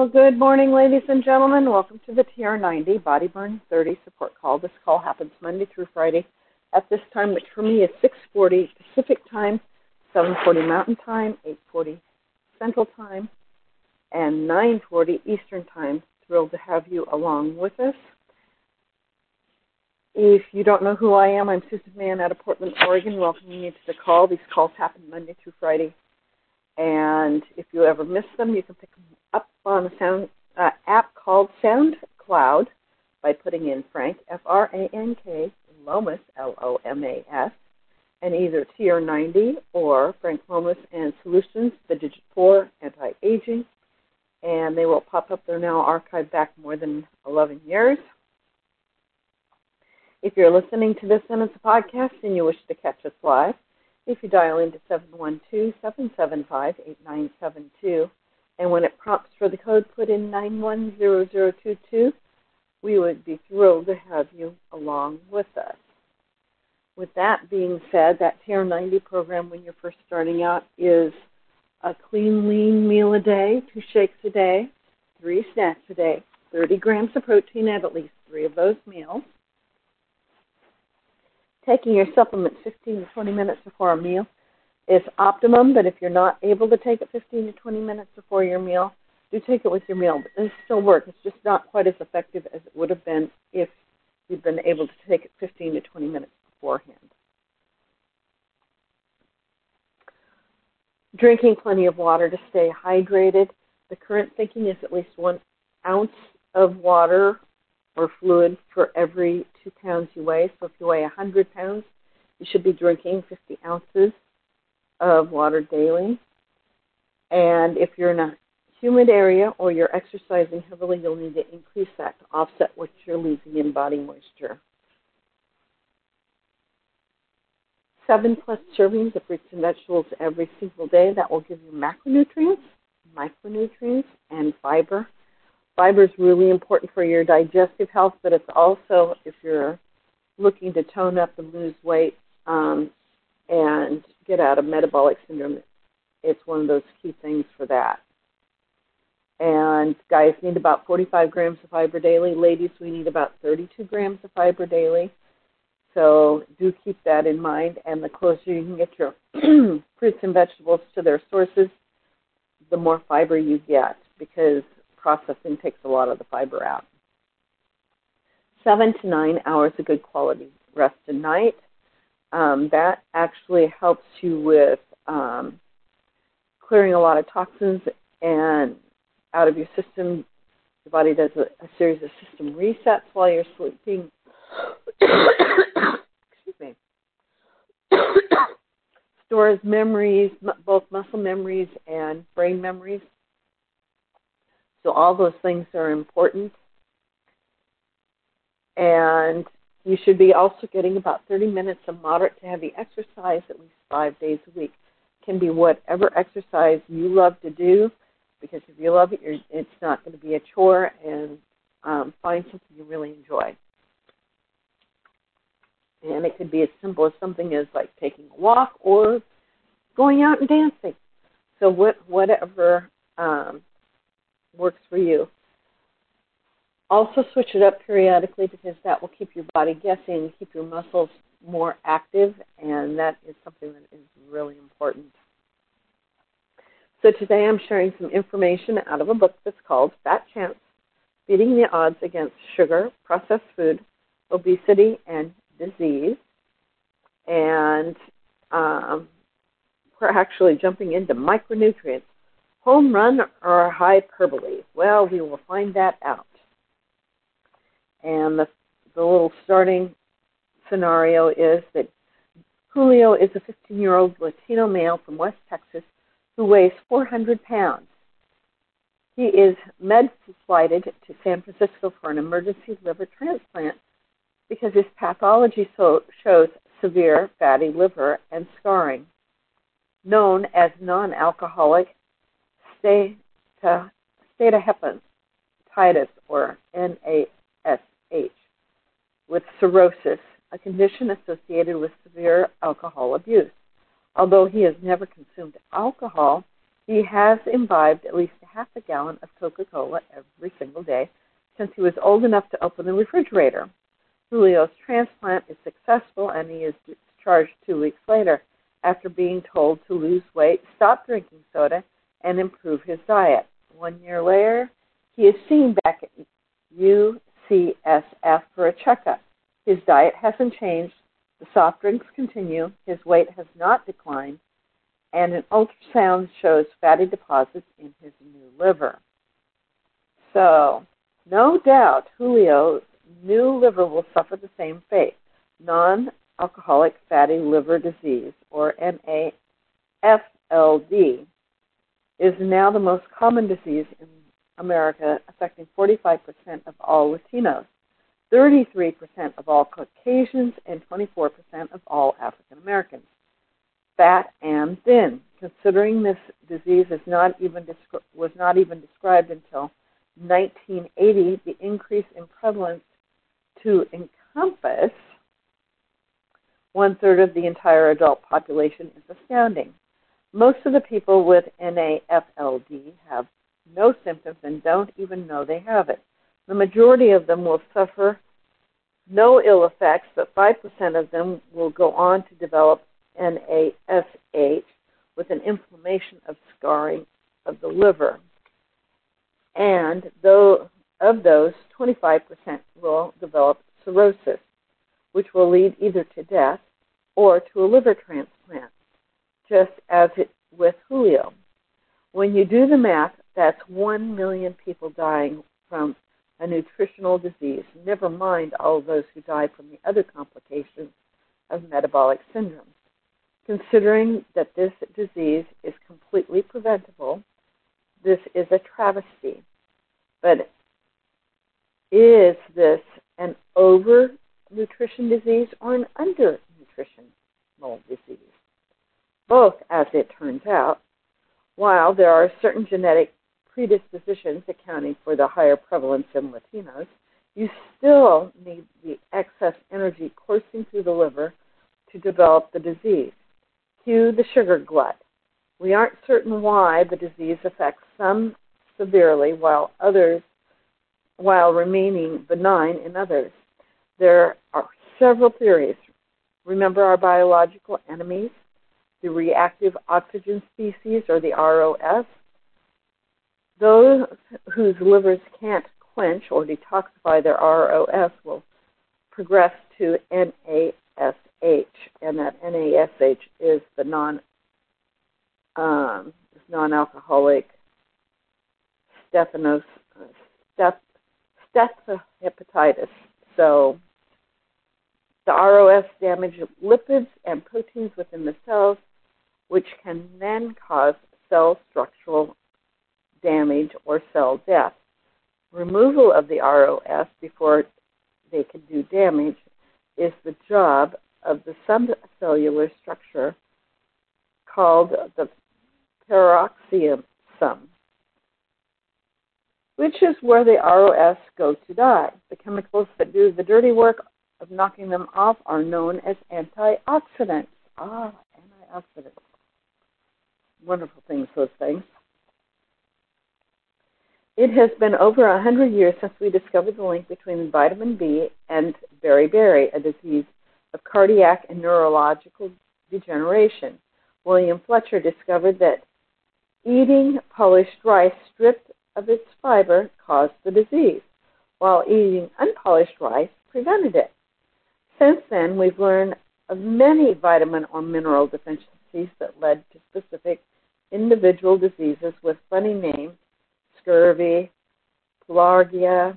Well, good morning, ladies and gentlemen. Welcome to the TR90 Body Burn 30 support call. This call happens Monday through Friday at this time, which for me is 6:40 Pacific time, 7:40 Mountain time, 8:40 Central time, and 9:40 Eastern time. Thrilled to have you along with us. If you don't know who I am, I'm Susan Mann out of Portland, Oregon, welcoming you to the call. These calls happen Monday through Friday, and if you ever miss them, you can pick them up on a sound uh, app called SoundCloud by putting in Frank F R A N K Lomas L O M A S and either TR90 or Frank Lomas and Solutions, the Digit 4 anti-aging, and they will pop up. They're now archived back more than 11 years. If you're listening to this and it's a podcast and you wish to catch us live, if you dial into 712-775-8972, and when it prompts for the code, put in 910022, we would be thrilled to have you along with us. With that being said, that TR90 program when you're first starting out is a clean, lean meal a day, two shakes a day, three snacks a day, 30 grams of protein at at least three of those meals, taking your supplement 15 to 20 minutes before a meal is optimum, but if you're not able to take it 15 to 20 minutes before your meal, do take it with your meal. But this still works. It's just not quite as effective as it would have been if you'd been able to take it 15 to 20 minutes beforehand. Drinking plenty of water to stay hydrated. The current thinking is at least one ounce of water or fluid for every two pounds you weigh. So if you weigh 100 pounds, you should be drinking 50 ounces of water daily. And if you're in a humid area or you're exercising heavily, you'll need to increase that to offset what you're losing in body moisture. Seven plus servings of fruits and vegetables every single day. That will give you macronutrients, micronutrients, and fiber fiber is really important for your digestive health, but it's also if you're looking to tone up and lose weight um, and get out of metabolic syndrome, it's one of those key things for that. And guys need about 45 grams of fiber daily. Ladies, we need about 32 grams of fiber daily. So do keep that in mind. And the closer you can get your fruits and vegetables to their sources, the more fiber you get because processing takes a lot of the fiber out. Seven to nine hours of good quality rest a night. Um, that actually helps you with um, clearing a lot of toxins and out of your system. The body does a, a series of system resets while you're sleeping. Excuse me. Stores memories, both muscle memories and brain memories. So all those things are important. And you should be also getting about 30 minutes of moderate to heavy exercise at least five days a week. Can be whatever exercise you love to do, because if you love it, it's not going to be a chore, and um, find something you really enjoy. And it could be as simple as something as like taking a walk or going out and dancing. So what, whatever um, works for you. Also, switch it up periodically because that will keep your body guessing, keep your muscles more active, and that is something that is really important. So, today I'm sharing some information out of a book that's called Fat Chance Beating the Odds Against Sugar, Processed Food, Obesity, and Disease. And um, we're actually jumping into micronutrients Home run or hyperbole? Well, we will find that out. And the, the little starting scenario is that Julio is a 15 year old Latino male from West Texas who weighs 400 pounds. He is med flighted to San Francisco for an emergency liver transplant because his pathology so, shows severe fatty liver and scarring. Known as non alcoholic steatohepatitis, or NASH, with cirrhosis, a condition associated with severe alcohol abuse. Although he has never consumed alcohol, he has imbibed at least half a gallon of Coca Cola every single day since he was old enough to open the refrigerator. Julio's transplant is successful and he is discharged two weeks later after being told to lose weight, stop drinking soda, and improve his diet. One year later, he is seen back at UCSF for a checkup. His diet hasn't changed, the soft drinks continue, his weight has not declined, and an ultrasound shows fatty deposits in his new liver. So, no doubt Julio's new liver will suffer the same fate non alcoholic fatty liver disease, or NAFLD, is now the most common disease in America, affecting 45% of all Latinos, 33% of all Caucasians, and 24% of all African Americans. Fat and thin. Considering this disease is not even was not even described until 1980, the increase in prevalence to encompass one third of the entire adult population is astounding. Most of the people with NAFLD have no symptoms and don't even know they have it. The majority of them will suffer no ill effects, but 5% of them will go on to develop NASH with an inflammation of scarring of the liver. And though of those, 25% will develop cirrhosis, which will lead either to death or to a liver transplant, just as it with Julio. When you do the math, that's 1 million people dying from a nutritional disease, never mind all those who die from the other complications of metabolic syndrome. Considering that this disease is completely preventable, this is a travesty. But is this an over nutrition disease or an undernutritional disease? Both, as it turns out, while there are certain genetic predispositions accounting for the higher prevalence in Latinos, you still need the excess energy coursing through the liver to develop the disease. Cue the sugar glut. We aren't certain why the disease affects some severely while others while remaining benign in others. There are several theories. Remember our biological enemies, the reactive oxygen species or the ROS? Those whose livers can't quench or detoxify their ROS will progress to NASH, and that NASH is the non um, non-alcoholic stephanos. So the ROS damage lipids and proteins within the cells, which can then cause cell structural damage or cell death. Removal of the ROS before they can do damage is the job of the subcellular structure called the peroxisome, which is where the ROS go to die. The chemicals that do the dirty work of knocking them off are known as antioxidants. Ah, antioxidants. Wonderful things, those things. It has been over a hundred years since we discovered the link between vitamin B and beriberi, a disease of cardiac and neurological degeneration. William Fletcher discovered that eating polished rice stripped of its fiber caused the disease, while eating unpolished rice prevented it. Since then, we've learned of many vitamin or mineral deficiencies that led to specific individual diseases with funny names scurvy, pellagra.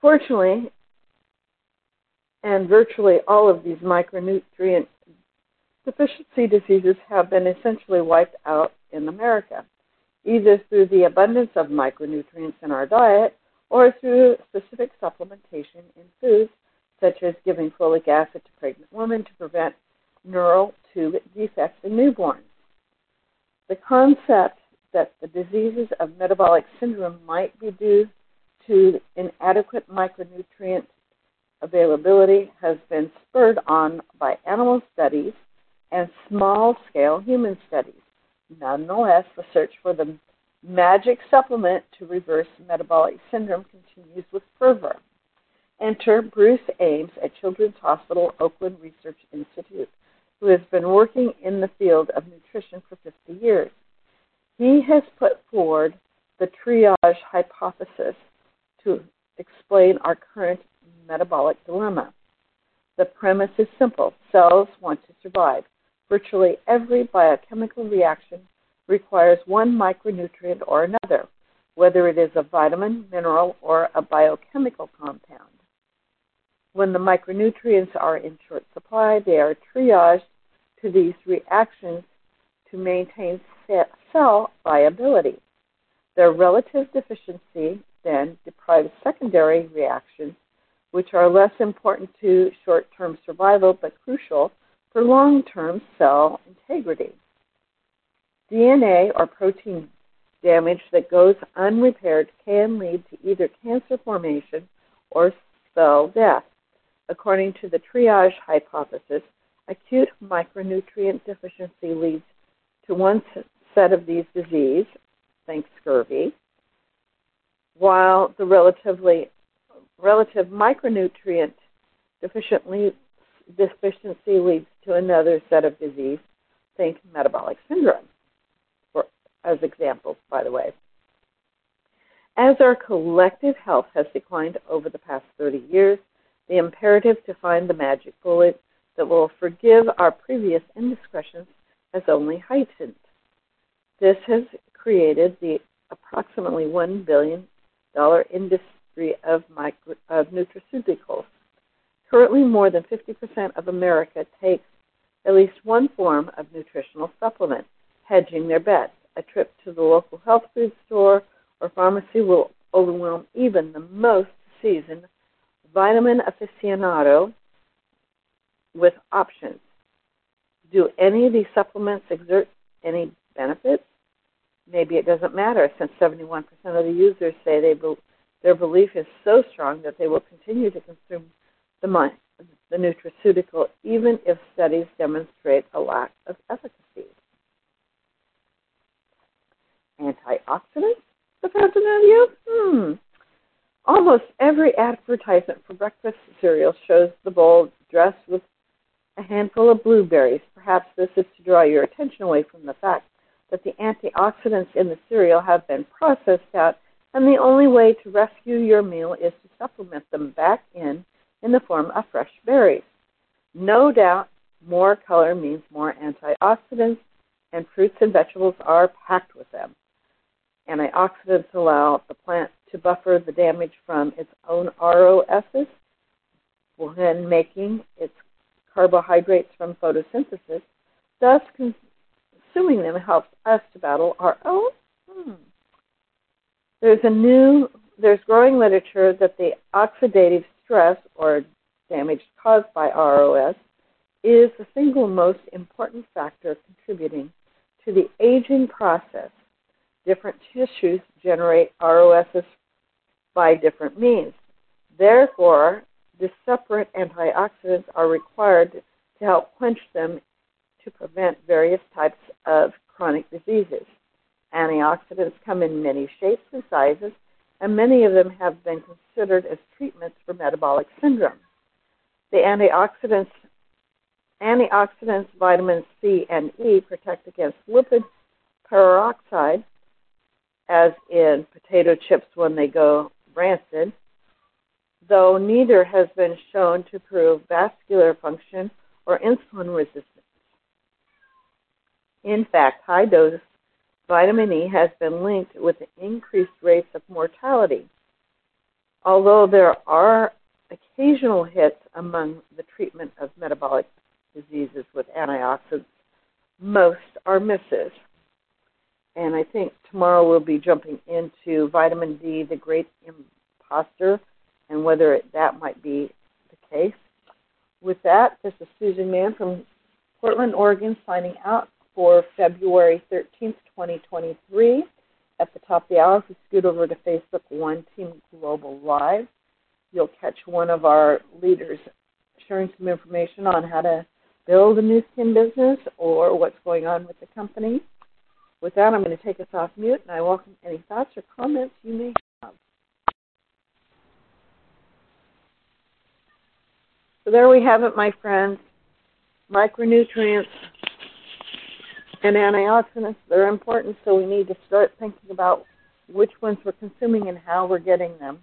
Fortunately, and virtually all of these micronutrient deficiency diseases have been essentially wiped out in America, either through the abundance of micronutrients in our diet or through specific supplementation in foods such as giving folic acid to pregnant women to prevent neural tube defects in newborns. The concept that the diseases of metabolic syndrome might be due to inadequate micronutrient availability has been spurred on by animal studies and small scale human studies. Nonetheless, the search for the Magic supplement to reverse metabolic syndrome continues with fervor. Enter Bruce Ames at Children's Hospital Oakland Research Institute, who has been working in the field of nutrition for 50 years. He has put forward the triage hypothesis to explain our current metabolic dilemma. The premise is simple cells want to survive. Virtually every biochemical reaction requires one micronutrient or another, whether it is a vitamin, mineral, or a biochemical compound. When the micronutrients are in short supply, they are triaged to these reactions to maintain cell viability. Their relative deficiency then deprives secondary reactions, which are less important to short term survival but crucial for long term cell integrity. DNA or protein damage that goes unrepaired can lead to either cancer formation or cell death. According to the triage hypothesis, acute micronutrient deficiency leads to one set of these diseases, think scurvy, while the relatively relative micronutrient deficiency leads to another set of disease, think metabolic syndrome as examples, by the way. As our collective health has declined over the past 30 years, the imperative to find the magic bullet that will forgive our previous indiscretions has only heightened. This has created the approximately $1 billion industry of, micro, of nutraceuticals. Currently, more than 50% of America takes at least one form of nutritional supplement, hedging their bets a trip to the local health food store or pharmacy will overwhelm even the most seasoned vitamin aficionado with options. Do any of these supplements exert any benefits? Maybe it doesn't matter since 71% of the users say they be, their belief is so strong that they will continue to consume the, the nutraceutical even if studies demonstrate a lack of efficacy antioxidants, the fountain of youth? Hmm. Almost every advertisement for breakfast cereal shows the bowl dressed with a handful of blueberries. Perhaps this is to draw your attention away from the fact that the antioxidants in the cereal have been processed out, and the only way to rescue your meal is to supplement them back in in the form of fresh berries. No doubt, more color means more antioxidants, and fruits and vegetables are packed with them. Antioxidants allow the plant to buffer the damage from its own ROSs when making its carbohydrates from photosynthesis. Thus, consuming them helps us to battle our own. Hmm. There's a new, there's growing literature that the oxidative stress or damage caused by ROS is the single most important factor contributing to the aging process different tissues generate ROSs by different means. Therefore, the separate antioxidants are required to help quench them to prevent various types of chronic diseases. Antioxidants come in many shapes and sizes, and many of them have been considered as treatments for metabolic syndrome. The antioxidants, antioxidants vitamins C and E protect against lipid peroxide, as in potato chips when they go rancid, though neither has been shown to prove vascular function or insulin resistance. In fact, high dose vitamin E has been linked with increased rates of mortality. Although there are occasional hits among the treatment of metabolic diseases with antioxidants, most are misses. And I think tomorrow we'll be jumping into vitamin D, the great imposter, and whether it, that might be the case. With that, this is Susan Mann from Portland, Oregon, signing out for February 13th, 2023. At the top of the hour, if you scoot over to Facebook One Team Global Live, you'll catch one of our leaders sharing some information on how to build a Nu Skin business or what's going on with the company with that, I'm going to take us off mute, and I welcome any thoughts or comments you may have. So there we have it, my friends. Micronutrients and antioxidants, they're important, so we need to start thinking about which ones we're consuming and how we're getting them.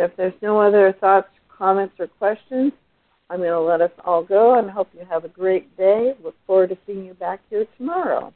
And if there's no other thoughts, comments, or questions, I'm going to let us all go and hope you have a great day. Look forward to seeing you back here tomorrow.